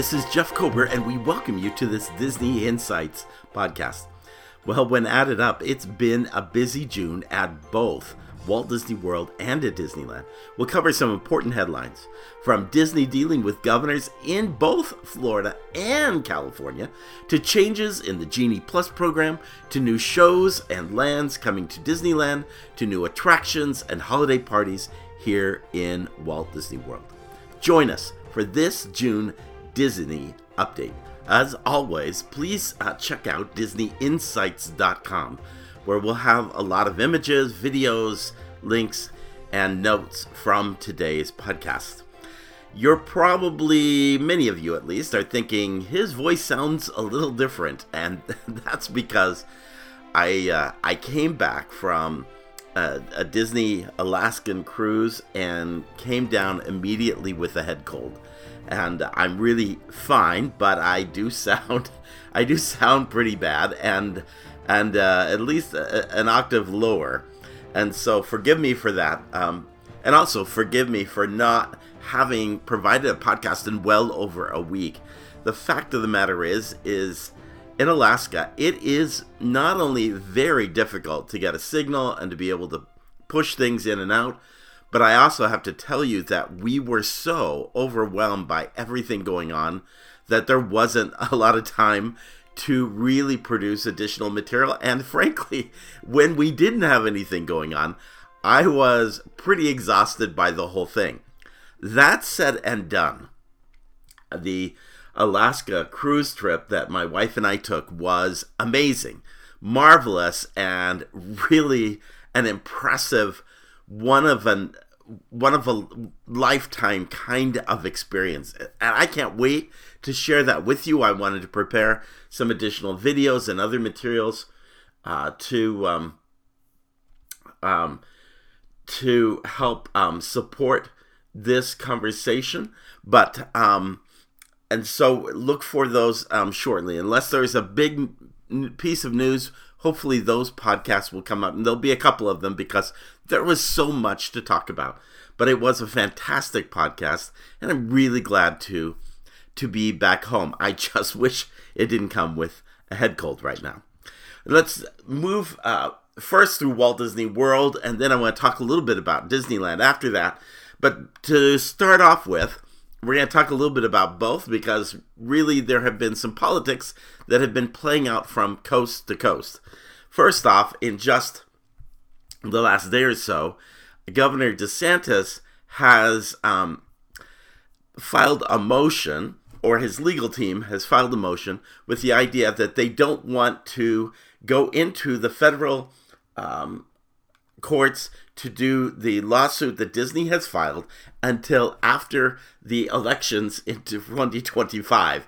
Hi, this is Jeff Kober, and we welcome you to this Disney Insights podcast. Well, when added up, it's been a busy June at both Walt Disney World and at Disneyland. We'll cover some important headlines from Disney dealing with governors in both Florida and California, to changes in the Genie Plus program, to new shows and lands coming to Disneyland, to new attractions and holiday parties here in Walt Disney World. Join us for this June Disney update. As always, please uh, check out DisneyInsights.com, where we'll have a lot of images, videos, links, and notes from today's podcast. You're probably, many of you at least, are thinking his voice sounds a little different, and that's because I uh, I came back from a, a Disney Alaskan cruise and came down immediately with a head cold and I'm really fine, but I do sound I do sound pretty bad and and uh, at least a, an octave lower, and so forgive me for that. Um, and also forgive me for not having provided a podcast in well over a week. The fact of the matter is is in Alaska, it is not only very difficult to get a signal and to be able to push things in and out, but I also have to tell you that we were so overwhelmed by everything going on that there wasn't a lot of time to really produce additional material. And frankly, when we didn't have anything going on, I was pretty exhausted by the whole thing. That said and done, the Alaska cruise trip that my wife and I took was amazing, marvelous, and really an impressive one of an one of a lifetime kind of experience. And i can't wait to share that with you. I wanted to prepare some additional videos and other materials uh, to um, um, to help um, support this conversation. But um, and so look for those um, shortly. Unless there's a big piece of news hopefully those podcasts will come up. And there'll be a couple of them because there was so much to talk about but it was a fantastic podcast and i'm really glad to to be back home. I just wish it didn't come with a head cold right now. Let's move uh, first through walt disney world and then i want to talk a little bit about disneyland after that. But to start off with we're going to talk a little bit about both because really there have been some politics that have been playing out from coast to coast. First off, in just the last day or so, Governor DeSantis has um, filed a motion, or his legal team has filed a motion with the idea that they don't want to go into the federal um, courts to do the lawsuit that Disney has filed until after the elections into 2025.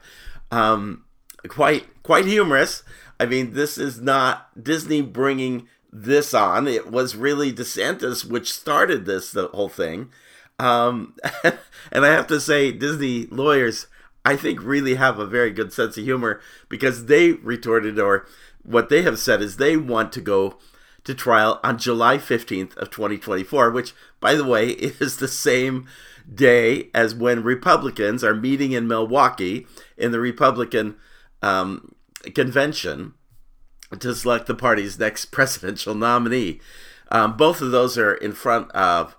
Um, quite quite humorous. I mean, this is not Disney bringing this on. It was really DeSantis which started this the whole thing. Um, and I have to say, Disney lawyers, I think, really have a very good sense of humor because they retorted, or what they have said is they want to go to trial on July 15th of 2024, which, by the way, is the same day as when Republicans are meeting in Milwaukee in the Republican um, convention to select the party's next presidential nominee. Um, both of those are in front of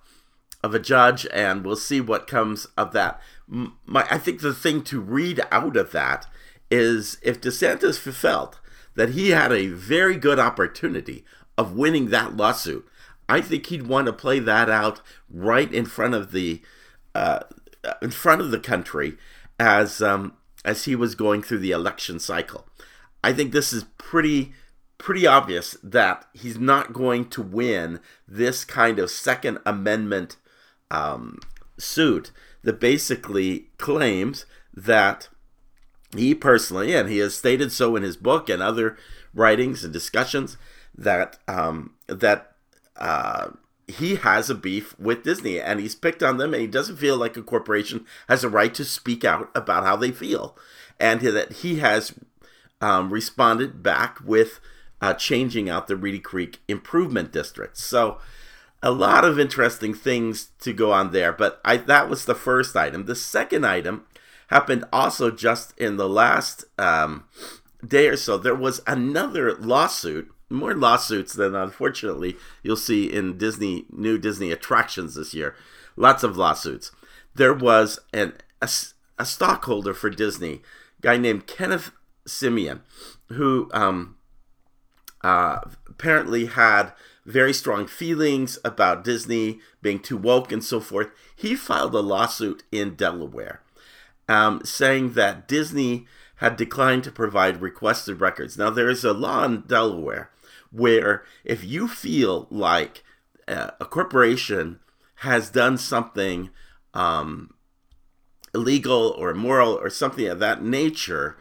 of a judge, and we'll see what comes of that. My, I think the thing to read out of that is if DeSantis felt that he had a very good opportunity of winning that lawsuit. I think he'd want to play that out right in front of the uh, in front of the country as um, as he was going through the election cycle. I think this is pretty pretty obvious that he's not going to win this kind of Second Amendment um, suit that basically claims that he personally, and he has stated so in his book and other writings and discussions, that um, that uh, he has a beef with Disney and he's picked on them and he doesn't feel like a corporation has a right to speak out about how they feel. And that he has um, responded back with uh, changing out the Reedy Creek Improvement District. So a lot of interesting things to go on there, but I, that was the first item. The second item happened also just in the last um, day or so. There was another lawsuit, more lawsuits than unfortunately you'll see in Disney new Disney attractions this year. Lots of lawsuits. There was an a, a stockholder for Disney, guy named Kenneth Simeone, who um, uh, apparently had very strong feelings about Disney being too woke and so forth. He filed a lawsuit in Delaware um, saying that Disney had declined to provide requested records. Now, there is a law in Delaware where if you feel like uh, a corporation has done something um, illegal or immoral or something of that nature,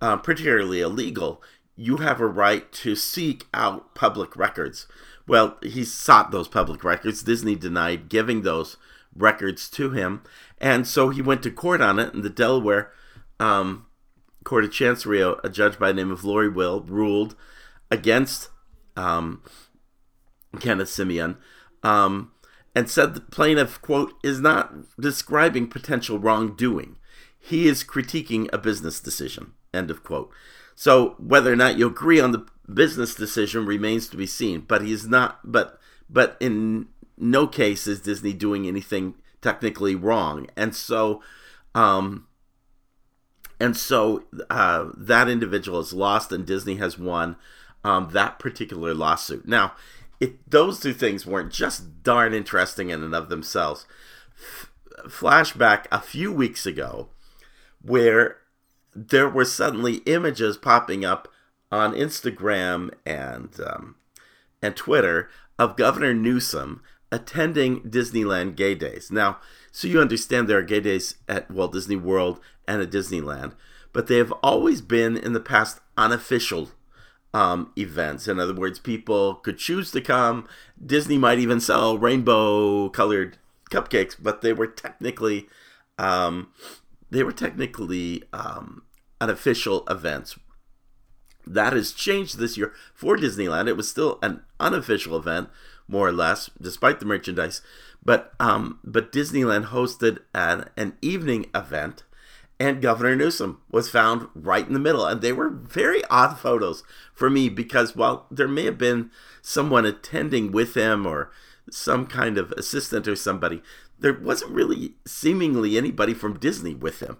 uh, particularly illegal, you have a right to seek out public records. Well, he sought those public records. Disney denied giving those records to him, and so he went to court on it. And the Delaware um, Court of Chancery, a, judge by the name of Lori Will, ruled against um, Kenneth Simeone, um, and said the plaintiff quote is not describing potential wrongdoing. He is critiquing a business decision. End of quote. So whether or not you agree on the business decision remains to be seen. But he's not. But but in no case is Disney doing anything technically wrong, and so. Um, and so uh, that individual is lost, and Disney has won um, that particular lawsuit. Now, it, those two things weren't just darn interesting in and of themselves. F- flashback a few weeks ago, where there were suddenly images popping up on Instagram and um, and Twitter of Governor Newsom attending Disneyland Gay Days. Now, so you understand there are gay days at Walt Disney World and at Disneyland, but they have always been in the past unofficial um, events. In other words, people could choose to come. Disney might even sell rainbow colored cupcakes, but they were technically um, they were technically um, unofficial events. That has changed this year for Disneyland. It was still an unofficial event, more or less, despite the merchandise. But um, but Disneyland hosted an, an evening event, and Governor Newsom was found right in the middle. And they were very odd photos for me because while there may have been someone attending with him or some kind of assistant or somebody, there wasn't really seemingly anybody from Disney with him.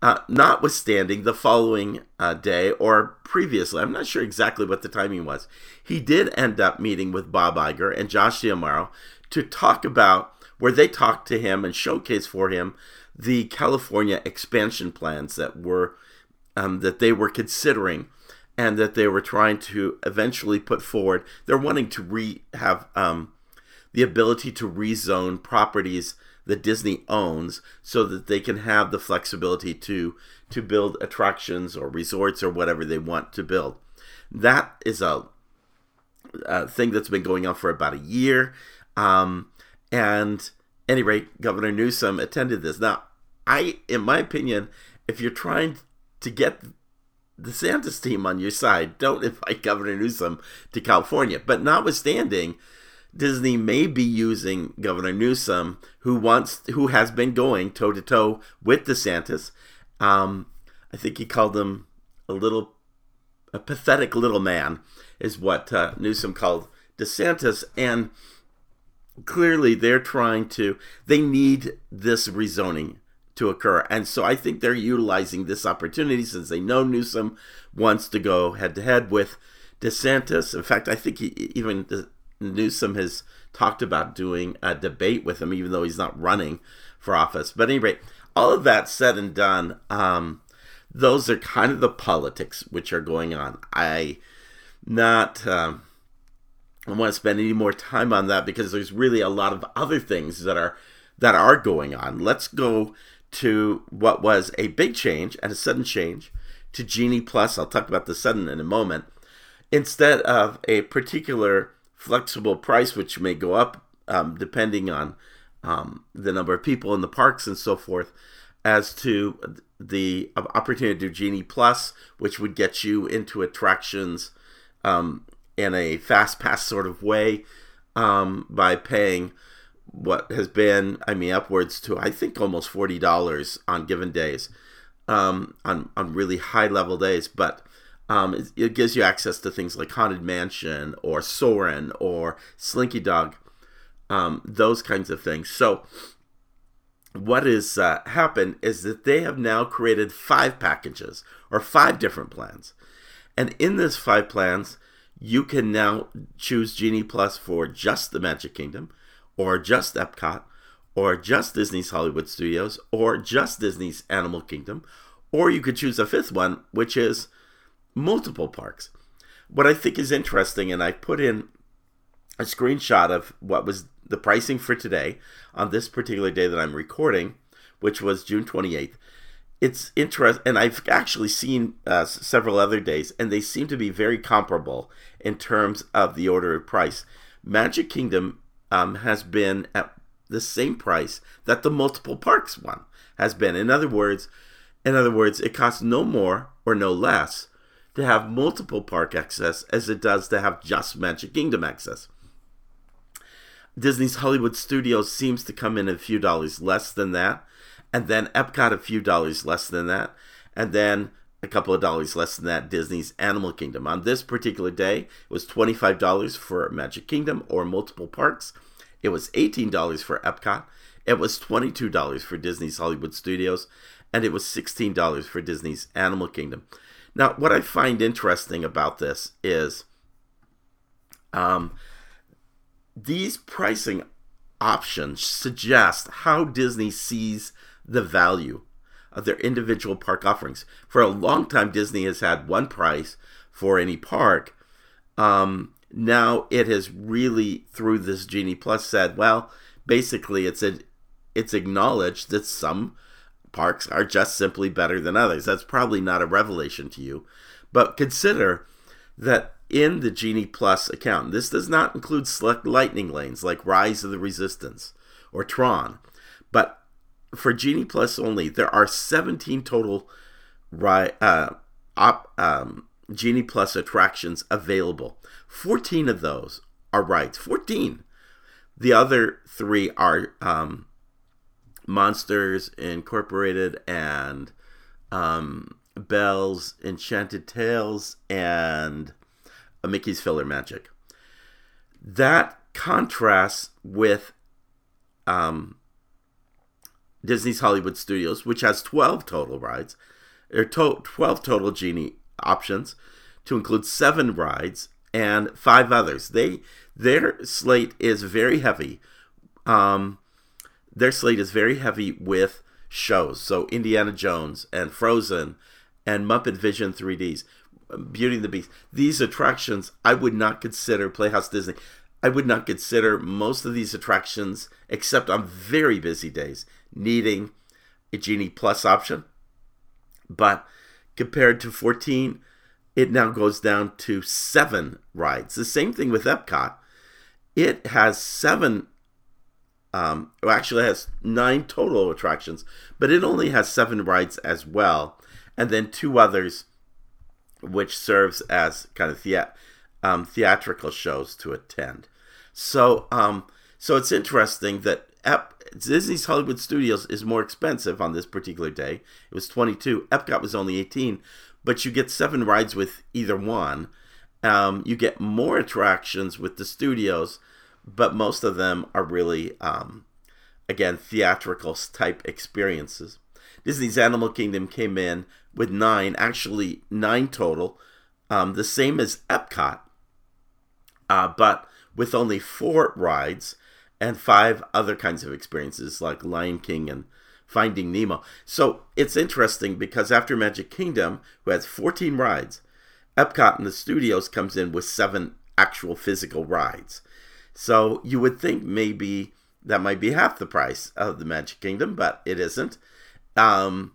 Uh, notwithstanding the following uh, day or previously, I'm not sure exactly what the timing was, he did end up meeting with Bob Iger and Josh D'Amaro to talk about where they talked to him and showcase for him the California expansion plans that were um, that they were considering and that they were trying to eventually put forward. They're wanting to re have um, the ability to rezone properties that Disney owns so that they can have the flexibility to to build attractions or resorts or whatever they want to build. That is a, a thing that's been going on for about a year. Um, and any rate, Governor Newsom attended this. Now, I, in my opinion, if you're trying to get the DeSantis team on your side, don't invite Governor Newsom to California. But notwithstanding, Disney may be using Governor Newsom, who wants, who has been going toe to toe with DeSantis. Um, I think he called him a little, a pathetic little man, is what uh, Newsom called DeSantis, and clearly they're trying to, they need this rezoning to occur, and so I think they're utilizing this opportunity since they know Newsom wants to go head to head with DeSantis. In fact, I think he even Newsom has talked about doing a debate with him, even though he's not running for office. But anyway, all of that said and done, um, those are kind of the politics which are going on. I not um, I want to spend any more time on that because there's really a lot of other things that are that are going on. Let's go to what was a big change and a sudden change to Genie Plus. I'll talk about the sudden in a moment. Instead of a particular flexible price, which may go up um, depending on um, the number of people in the parks and so forth, as to the opportunity to do Genie Plus, which would get you into attractions um, in a fast pass sort of way um, by paying what has been, I mean, upwards to I think almost forty dollars on given days, um, on on really high level days. But um, it, gives you access to things like Haunted Mansion or Soarin' or Slinky Dog, um, those kinds of things. So what has uh, happened is that they have now created five packages or five different plans. And in this five plans, you can now choose Genie Plus for just the Magic Kingdom, or just Epcot, or just Disney's Hollywood Studios, or just Disney's Animal Kingdom, or you could choose a fifth one, which is multiple parks. What I think is interesting, and I put in a screenshot of what was the pricing for today on this particular day that I'm recording, which was June 28th. It's interesting, and I've actually seen uh, several other days, and they seem to be very comparable in terms of the order of price. Magic Kingdom um, has been at the same price that the multiple parks one has been. In other words, in other words, it costs no more or no less to have multiple park access as it does to have just Magic Kingdom access. Disney's Hollywood Studios seems to come in a few dollars less than that, and then Epcot a few dollars less than that, and then a couple of dollars less than that Disney's Animal Kingdom. On this particular day, it was $25 for Magic Kingdom or multiple parks. It was $18 for Epcot. It was $22 for Disney's Hollywood Studios, and it was $16 for Disney's Animal Kingdom. Now, what I find interesting about this is um, these pricing options suggest how Disney sees the value of their individual park offerings. For a long time, Disney has had one price for any park. Um, now it has really, through this Genie Plus, said, well, basically, it's a, it's acknowledged that some parks are just simply better than others. That's probably not a revelation to you, but consider that in the Genie Plus account. This does not include select lightning lanes like Rise of the Resistance or Tron, but for Genie Plus only, there are 17 total uh, op, um, Genie Plus attractions available. 14 of those are rides. 14. The other three are um, Monsters Incorporated and um, Belle's Enchanted Tales and Mickey's PhilharMagic. That contrasts with um, Disney's Hollywood Studios, which has 12 total rides, or to- 12 total Genie options to include seven rides and five others. They their slate is very heavy. Um, their slate is very heavy with shows. So Indiana Jones and Frozen and Muppet Vision 3Ds, Beauty and the Beast. These attractions I would not consider Playhouse Disney. I would not consider most of these attractions, except on very busy days, needing a Genie Plus option. But compared to 14, it now goes down to seven rides. The same thing with Epcot. It has seven, um, well, actually, has nine total attractions, but it only has seven rides as well. And then two others which serves as kind of thea- um, theatrical shows to attend. So, um, so it's interesting that Ep- Disney's Hollywood Studios is more expensive on this particular day. It was 22. Epcot was only 18, but you get seven rides with either one. Um, you get more attractions with the studios, but most of them are really, um, again, theatrical type experiences. Disney's Animal Kingdom came in with nine, actually nine total, um, the same as Epcot, uh, but with only four rides and five other kinds of experiences like Lion King and Finding Nemo. So it's interesting because after Magic Kingdom, who has 14 rides, Epcot in the studios comes in with seven actual physical rides. So you would think maybe that might be half the price of the Magic Kingdom, but it isn't. Um,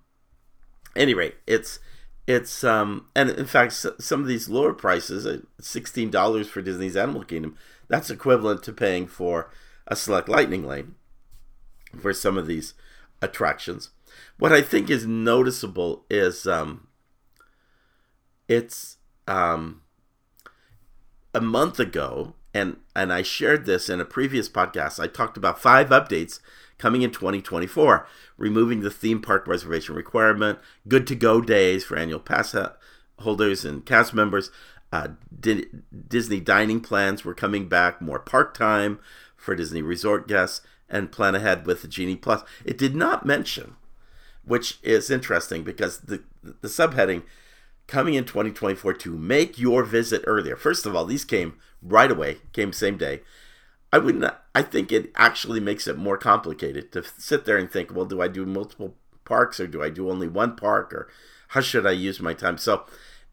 any rate, it's it's um and in fact some of these lower prices, uh, sixteen dollars for Disney's Animal Kingdom, that's equivalent to paying for a select lightning lane for some of these attractions. What I think is noticeable is um, it's um, a month ago, and and I shared this in a previous podcast. I talked about five updates coming in 2024, removing the theme park reservation requirement, good to go days for annual pass holders and cast members. Uh, Disney dining plans were coming back, more park time for Disney resort guests, and plan ahead with the Genie Plus. It did not mention, which is interesting because the the subheading coming in 2024 to make your visit earlier. First of all, these came right away, came same day. I would not. I think it actually makes it more complicated to sit there and think, well, do I do multiple parks or do I do only one park or how should I use my time? So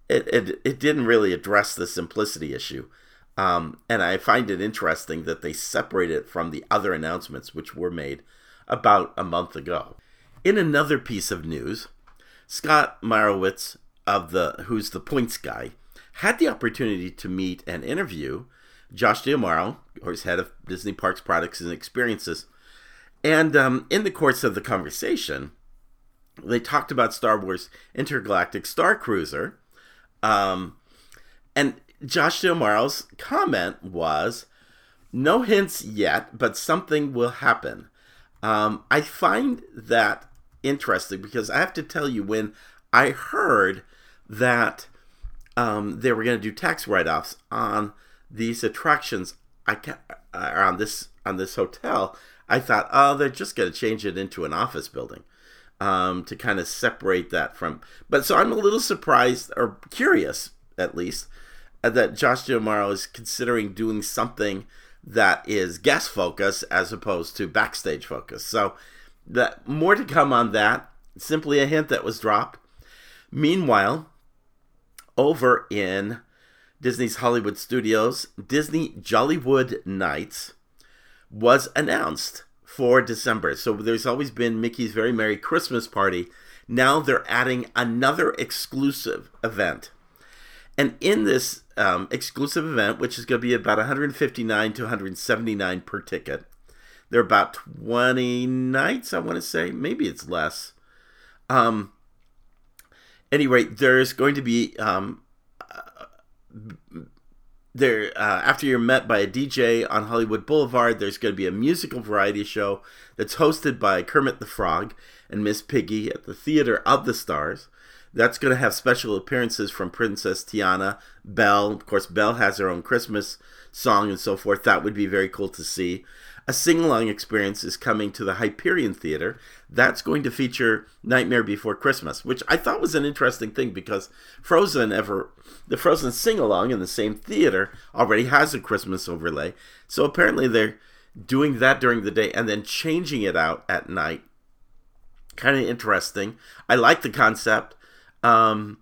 it it, it didn't really address the simplicity issue. Um, and I find it interesting that they separate it from the other announcements which were made about a month ago. In another piece of news, Scott Mayerowitz of the who's the points guy had the opportunity to meet and interview Josh D'Amaro, who's head of Disney Parks Products and Experiences. And um, in the course of the conversation, they talked about Star Wars Intergalactic Star Cruiser. Um, and Josh D'Amaro's comment was, no hints yet, but something will happen. Um, I find that interesting because I have to tell you, when I heard that um, they were going to do tax write-offs on these attractions I can, uh, on this on this hotel, I thought, oh, they're just going to change it into an office building um, to kind of separate that from. But so I'm a little surprised or curious, at least, uh, that Josh D'Amaro is considering doing something that is guest focus as opposed to backstage focus. So that more to come on that. Simply a hint that was dropped. Meanwhile, over in Disney's Hollywood Studios, Disney Jollywood Nights was announced for December. So there's always been Mickey's Very Merry Christmas Party. Now they're adding another exclusive event. And in this um, exclusive event, which is going to be about 159 to 179 per ticket, there are about 20 nights, I want to say. Maybe it's less. Um, any rate, there's going to be um, there uh, after you're met by a DJ on Hollywood Boulevard, there's going to be a musical variety show that's hosted by Kermit the Frog and Miss Piggy at the Theater of the Stars. That's going to have special appearances from Princess Tiana, Belle. Of course, Belle has her own Christmas song and so forth. That would be very cool to see. A sing along experience is coming to the Hyperion Theater. That's going to feature Nightmare Before Christmas, which I thought was an interesting thing because Frozen ever the Frozen sing along in the same theater already has a Christmas overlay. So apparently they're doing that during the day and then changing it out at night. Kind of interesting. I like the concept. Um,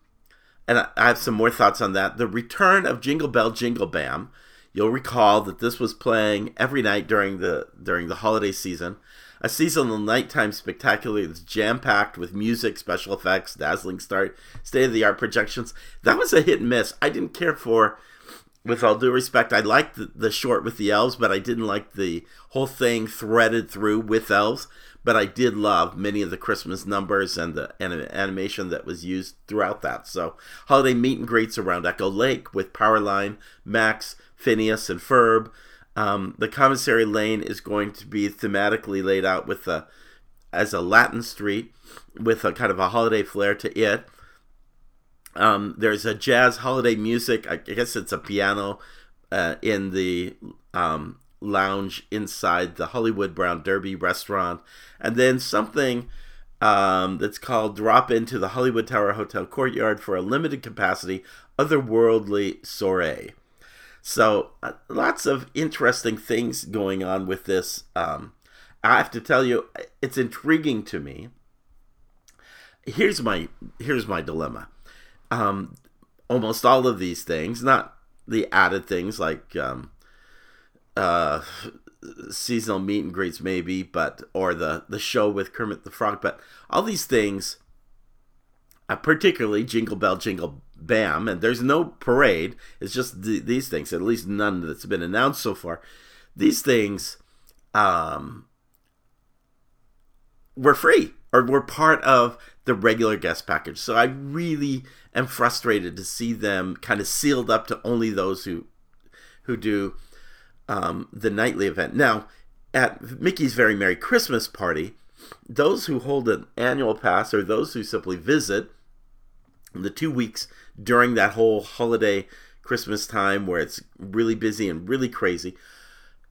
and I have some more thoughts on that. The return of Jingle Bell Jingle Bam You'll recall that this was playing every night during the during the holiday season. A seasonal nighttime spectacular that's jam packed with music, special effects, dazzling start, state of the art projections. That was a hit and miss. I didn't care for, with all due respect, I liked the, the short with the elves, but I didn't like the whole thing threaded through with elves. But I did love many of the Christmas numbers and the animation that was used throughout that. So, holiday meet and greets around Echo Lake with Powerline, Max, Phineas and Ferb. Um, the commissary lane is going to be thematically laid out with a as a Latin street with a kind of a holiday flair to it. Um, there's a jazz holiday music. I guess it's a piano uh, in the um, lounge inside the Hollywood Brown Derby restaurant, and then something um, that's called Drop Into the Hollywood Tower Hotel Courtyard for a limited capacity otherworldly soiree. So uh, lots of interesting things going on with this. Um, I have to tell you, it's intriguing to me. Here's my here's my dilemma. Um, almost all of these things, not the added things like um, uh, seasonal meet and greets, maybe, but or the the show with Kermit the Frog, but all these things, uh, particularly Jingle Bell Jingle bam, and there's no parade. It's just th- these things, at least none that's been announced so far. These things um, were free or were part of the regular guest package. So I really am frustrated to see them kind of sealed up to only those who who do um, the nightly event. Now, at Mickey's Very Merry Christmas Party, those who hold an annual pass or those who simply visit the two weeks during that whole holiday Christmas time where it's really busy and really crazy,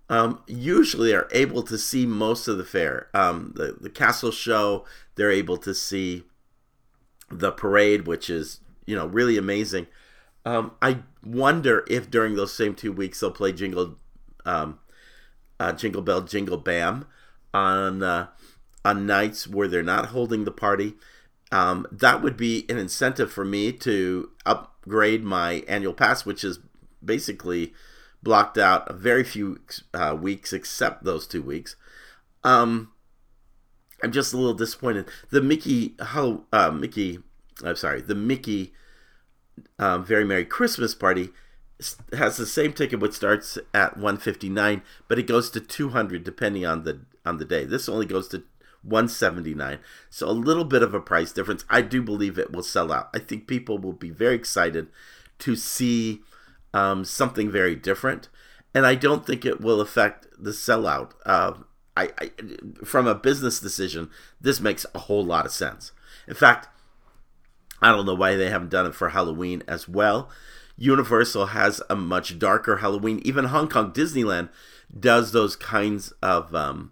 um, usually are able to see most of the fair. Um, the, the castle show, they're able to see the parade, which is, you know, really amazing. Um, I wonder if during those same two weeks they'll play Jingle, um, uh, Jingle Bell, Jingle Bam on uh, on nights where they're not holding the party. Um, that would be an incentive for me to upgrade my annual pass, which is basically blocked out a very few uh, weeks, except those two weeks. Um, I'm just a little disappointed. The Mickey, how uh, Mickey, I'm sorry, the Mickey um, Very Merry Christmas Party has the same ticket, which starts at 159, but it goes to 200 depending on the on the day. This only goes to 179 so a little bit of a price difference. I do believe it will sell out. I think people will be very excited to see um, something very different. And i don't think it will affect the sellout. Uh, I, I from a business decision this makes a whole lot of sense. In fact i don't know why they haven't done it for halloween as well. Universal has a much darker halloween. Even hong kong disneyland does those kinds of um,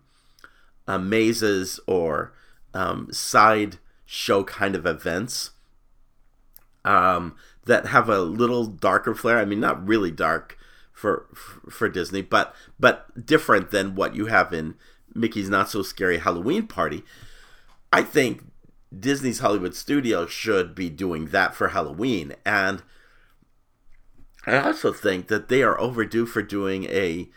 uh, mazes or um, side show kind of events um, that have a little darker flair. I mean, not really dark for for Disney, but but different than what you have in Mickey's Not So Scary Halloween Party. I think Disney's Hollywood Studio should be doing that for Halloween, and I also think that they are overdue for doing a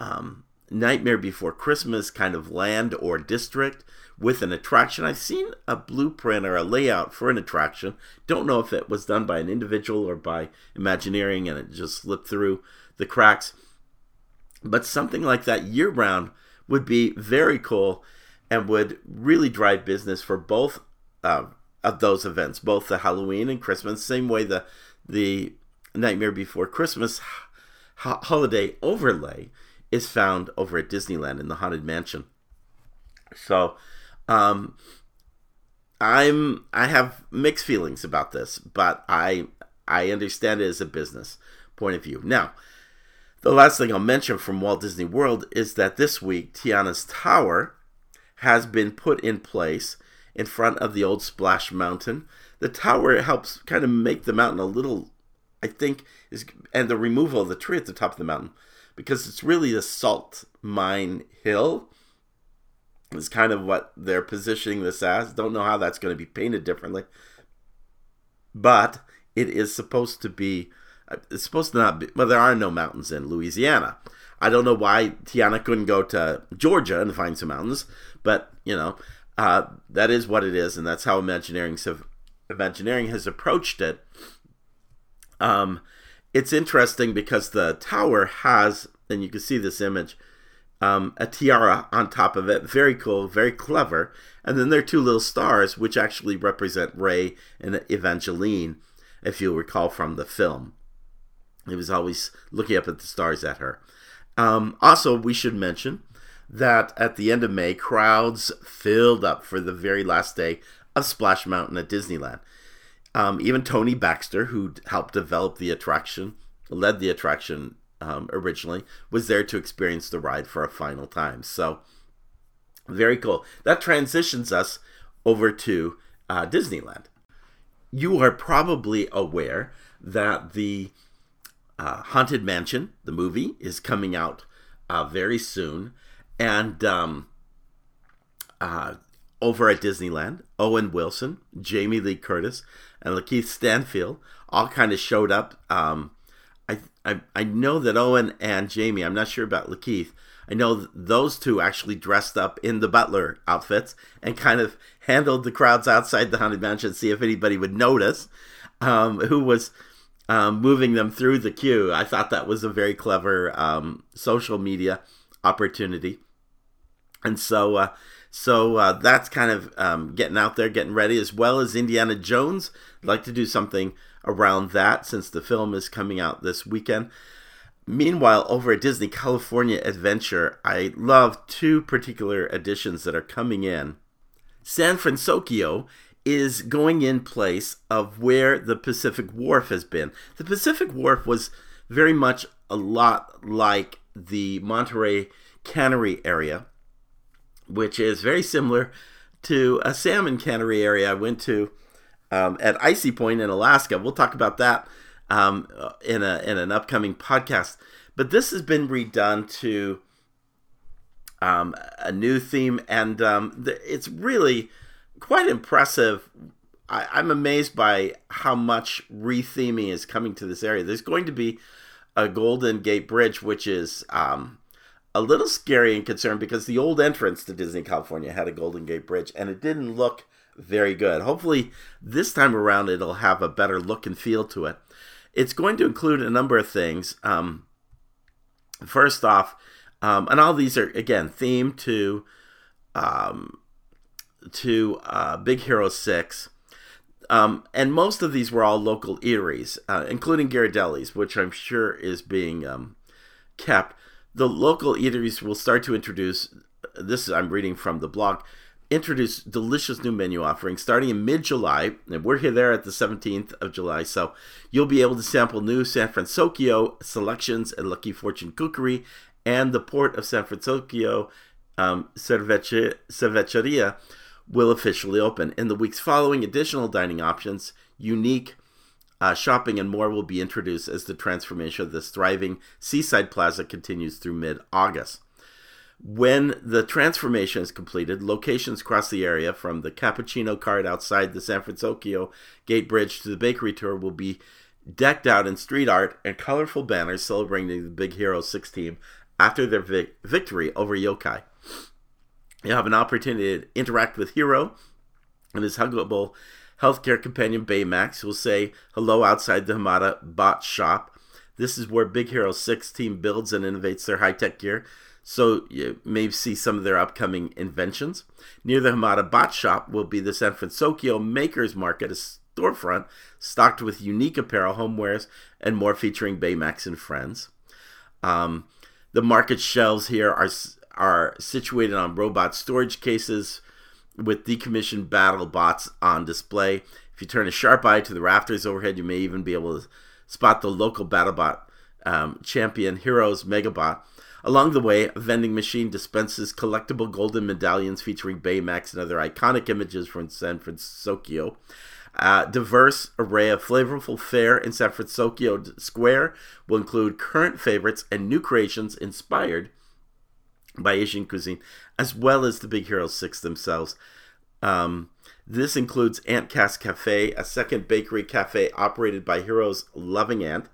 um, Nightmare Before Christmas kind of land or district with an attraction. I've seen a blueprint or a layout for an attraction. Don't know if it was done by an individual or by Imagineering and it just slipped through the cracks. But something like that year round would be very cool and would really drive business for both uh, of those events, both the Halloween and Christmas. Same way the the Nightmare Before Christmas holiday overlay is found over at Disneyland in the Haunted Mansion. So, um, I'm I have mixed feelings about this, but I I understand it as a business point of view. Now, the last thing I'll mention from Walt Disney World is that this week Tiana's Tower has been put in place in front of the old Splash Mountain. The tower helps kind of make the mountain a little, I think, is and the removal of the tree at the top of the mountain because it's really a salt mine hill is kind of what they're positioning this as. Don't know how that's going to be painted differently. But it is supposed to be it's supposed to not be well there are no mountains in Louisiana. I don't know why Tiana couldn't go to Georgia and find some mountains, but you know, uh, that is what it is, and that's how Imagineering Imagineering has approached it. Um, it's interesting because the tower has, and you can see this image, um, a tiara on top of it. Very cool, very clever. And then there are two little stars, which actually represent Ray and Evangeline, if you'll recall from the film. He was always looking up at the stars at her. Um, also, we should mention that at the end of May, crowds filled up for the very last day of Splash Mountain at Disneyland. Um, even Tony Baxter, who helped develop the attraction, led the attraction um, originally, was there to experience the ride for a final time. So, very cool. That transitions us over to uh, Disneyland. You are probably aware that the uh, Haunted Mansion, the movie, is coming out uh, very soon. And um, uh, over at Disneyland, Owen Wilson, Jamie Lee Curtis, and Lakeith Stanfield all kind of showed up. Um, I, I I know that Owen and Jamie. I'm not sure about Lakeith. I know those two actually dressed up in the butler outfits and kind of handled the crowds outside the haunted mansion to see if anybody would notice um, who was um, moving them through the queue. I thought that was a very clever um, social media opportunity, and so uh, so uh, that's kind of um, getting out there, getting ready, as well as Indiana Jones. I'd like to do something around that since the film is coming out this weekend. Meanwhile, over at Disney California Adventure, I love two particular additions that are coming in. San Francisco is going in place of where the Pacific Wharf has been. The Pacific Wharf was very much a lot like the Monterey Cannery area, which is very similar to a salmon cannery area I went to um, at Icy Point in Alaska. We'll talk about that um, in a in an upcoming podcast. But this has been redone to um, a new theme, and um, it's really quite impressive. I, am amazed by how much retheming is coming to this area. There's going to be a Golden Gate Bridge, which is um, a little scary and concerned because the old entrance to Disney California had a Golden Gate Bridge, and it didn't look very good. Hopefully, this time around, it'll have a better look and feel to it. It's going to include a number of things. Um, first off, um, and all these are again themed to um, to uh, Big Hero Six, um, and most of these were all local eateries, uh, including Ghirardelli's, which I'm sure is being um, kept. The local eateries will start to introduce. This is I'm reading from the blog introduce delicious new menu offerings starting in mid July. And we're here there at the 17th of July. So you'll be able to sample new San Francisco selections at Lucky Fortune Cookery and the Port of San Francisco um, Cerveceria will officially open. In the weeks following, additional dining options, unique uh, shopping, and more will be introduced as the transformation of this thriving seaside plaza continues through mid August. When the transformation is completed, locations across the area from the Cappuccino cart outside the San Francisco Gate Bridge to the bakery tour will be decked out in street art and colorful banners celebrating the Big Hiro 6 team after their vic- victory over Yokai. You'll have an opportunity to interact with Hero and his huggable healthcare companion Baymax, will say hello outside the Hamada bot shop. This is where Big Hero 6 team builds and innovates their high tech gear so you may see some of their upcoming inventions. Near the Hamada Bot Shop will be the San Francisco Makers Market, a storefront stocked with unique apparel, homewares, and more featuring Baymax and friends. Um, the market shelves here are are situated on robot storage cases with decommissioned battle bots on display. If you turn a sharp eye to the rafters overhead, you may even be able to spot the local BattleBot um, champion Hiro's Megabot Along the way, a vending machine dispenses collectible golden medallions featuring Baymax and other iconic images from San Francisco. A diverse array of flavorful fare in San Francisco Square will include current favorites and new creations inspired by Asian cuisine, as well as the Big Hero 6 themselves. Um, this includes Aunt Cass Cafe, a second bakery cafe operated by Hiro's Loving Ant,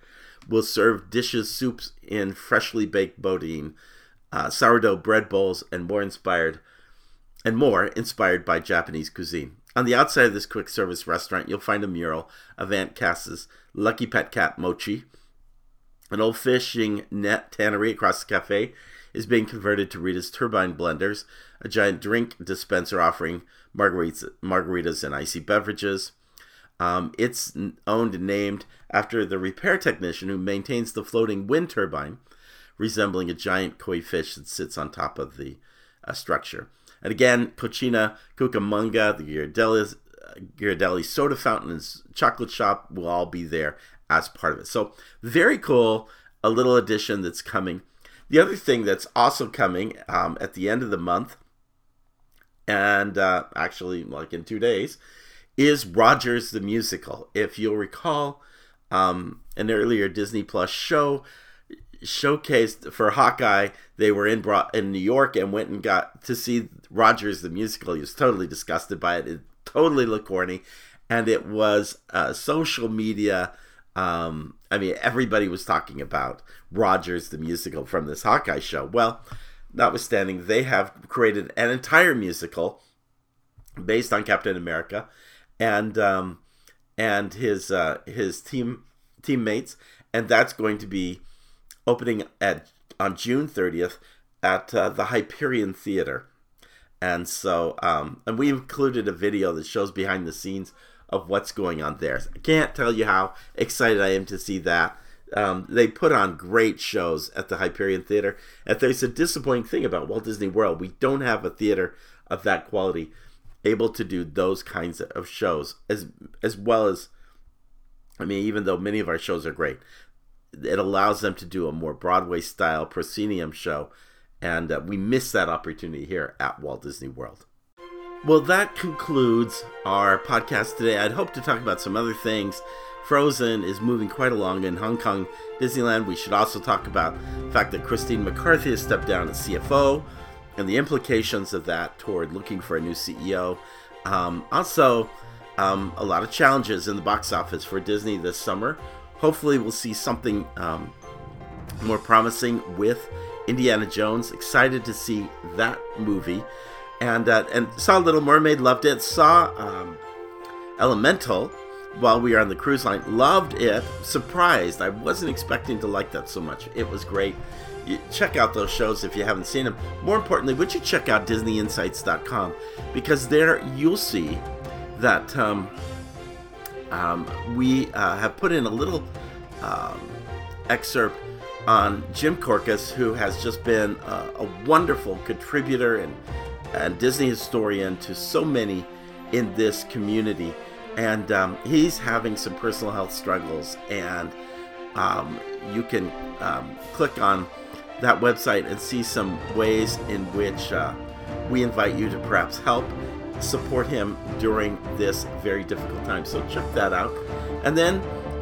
will serve dishes, soups in freshly baked boudin, uh, sourdough bread bowls, and more inspired and more inspired by Japanese cuisine. On the outside of this quick service restaurant, you'll find a mural of Aunt Cass's Lucky Pet Cat Mochi. An old fishing net tannery across the cafe is being converted to Rita's Turbine Blenders, a giant drink dispenser offering margaritas, margaritas and icy beverages. Um, it's owned and named after the repair technician who maintains the floating wind turbine, resembling a giant koi fish that sits on top of the uh, structure. And again, Cocina Cucamonga, the Ghirardelli's, uh, Ghirardelli soda fountain and chocolate shop will all be there as part of it. So, very cool, a little addition that's coming. The other thing that's also coming um, at the end of the month, and uh, actually, like in two days, is Rogers the Musical. If you'll recall, um, an earlier Disney Plus show showcased for Hawkeye, they were in brought in New York and went and got to see Rogers the Musical. He was totally disgusted by it. It totally looked corny, and it was uh, social media. Um, I mean, everybody was talking about Rogers the Musical from this Hawkeye show. Well, notwithstanding, they have created an entire musical based on Captain America and um, and his uh, his team teammates, and that's going to be opening at on June 30th at uh, the Hyperion Theater. And so, um, and we included a video that shows behind the scenes of what's going on there. I can't tell you how excited I am to see that. Um, they put on great shows at the Hyperion Theater. If there's a disappointing thing about Walt Disney World, we don't have a theater of that quality able to do those kinds of shows as as well as I mean, even though many of our shows are great, it allows them to do a more Broadway style proscenium show, and uh, we miss that opportunity here at Walt Disney World. Well, that concludes our podcast today. I'd hope to talk about some other things. Frozen is moving quite along in Hong Kong Disneyland. We should also talk about the fact that Christine McCarthy has stepped down as CFO and the implications of that toward looking for a new CEO. Um, also, um, a lot of challenges in the box office for Disney this summer. Hopefully, we'll see something um, more promising with Indiana Jones. Excited to see that movie, and uh, and saw Little Mermaid, loved it. Saw um, Elemental while we were on the cruise line, loved it. Surprised, I wasn't expecting to like that so much. It was great. You check out those shows if you haven't seen them. More importantly, would you check out DisneyInsights.com because there you'll see that um, um, we uh, have put in a little um, excerpt on Jim Korkis, who has just been uh, a wonderful contributor and, and Disney historian to so many in this community. And um, he's having some personal health struggles, and um, you can um, click on that website and see some ways in which uh, we invite you to perhaps help support him during this very difficult time. So check that out. And then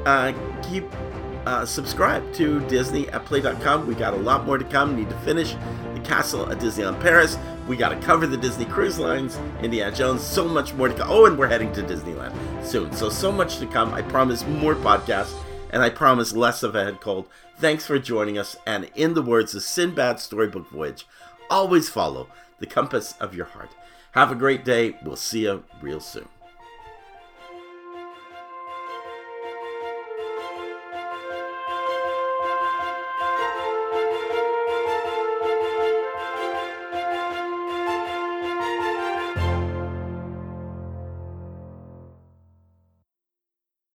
uh, keep uh, subscribe to Disney at play.com. We got a lot more to come. Need to finish the castle at Disneyland Paris. We got to cover the Disney Cruise Lines, Indiana Jones, so much more to come. Oh, and we're heading to Disneyland soon. So, so much to come. I promise more podcasts, and I promise less of a head cold. Thanks for joining us. And in the words of Sinbad Storybook Voyage, always follow the compass of your heart. Have a great day. We'll see you real soon.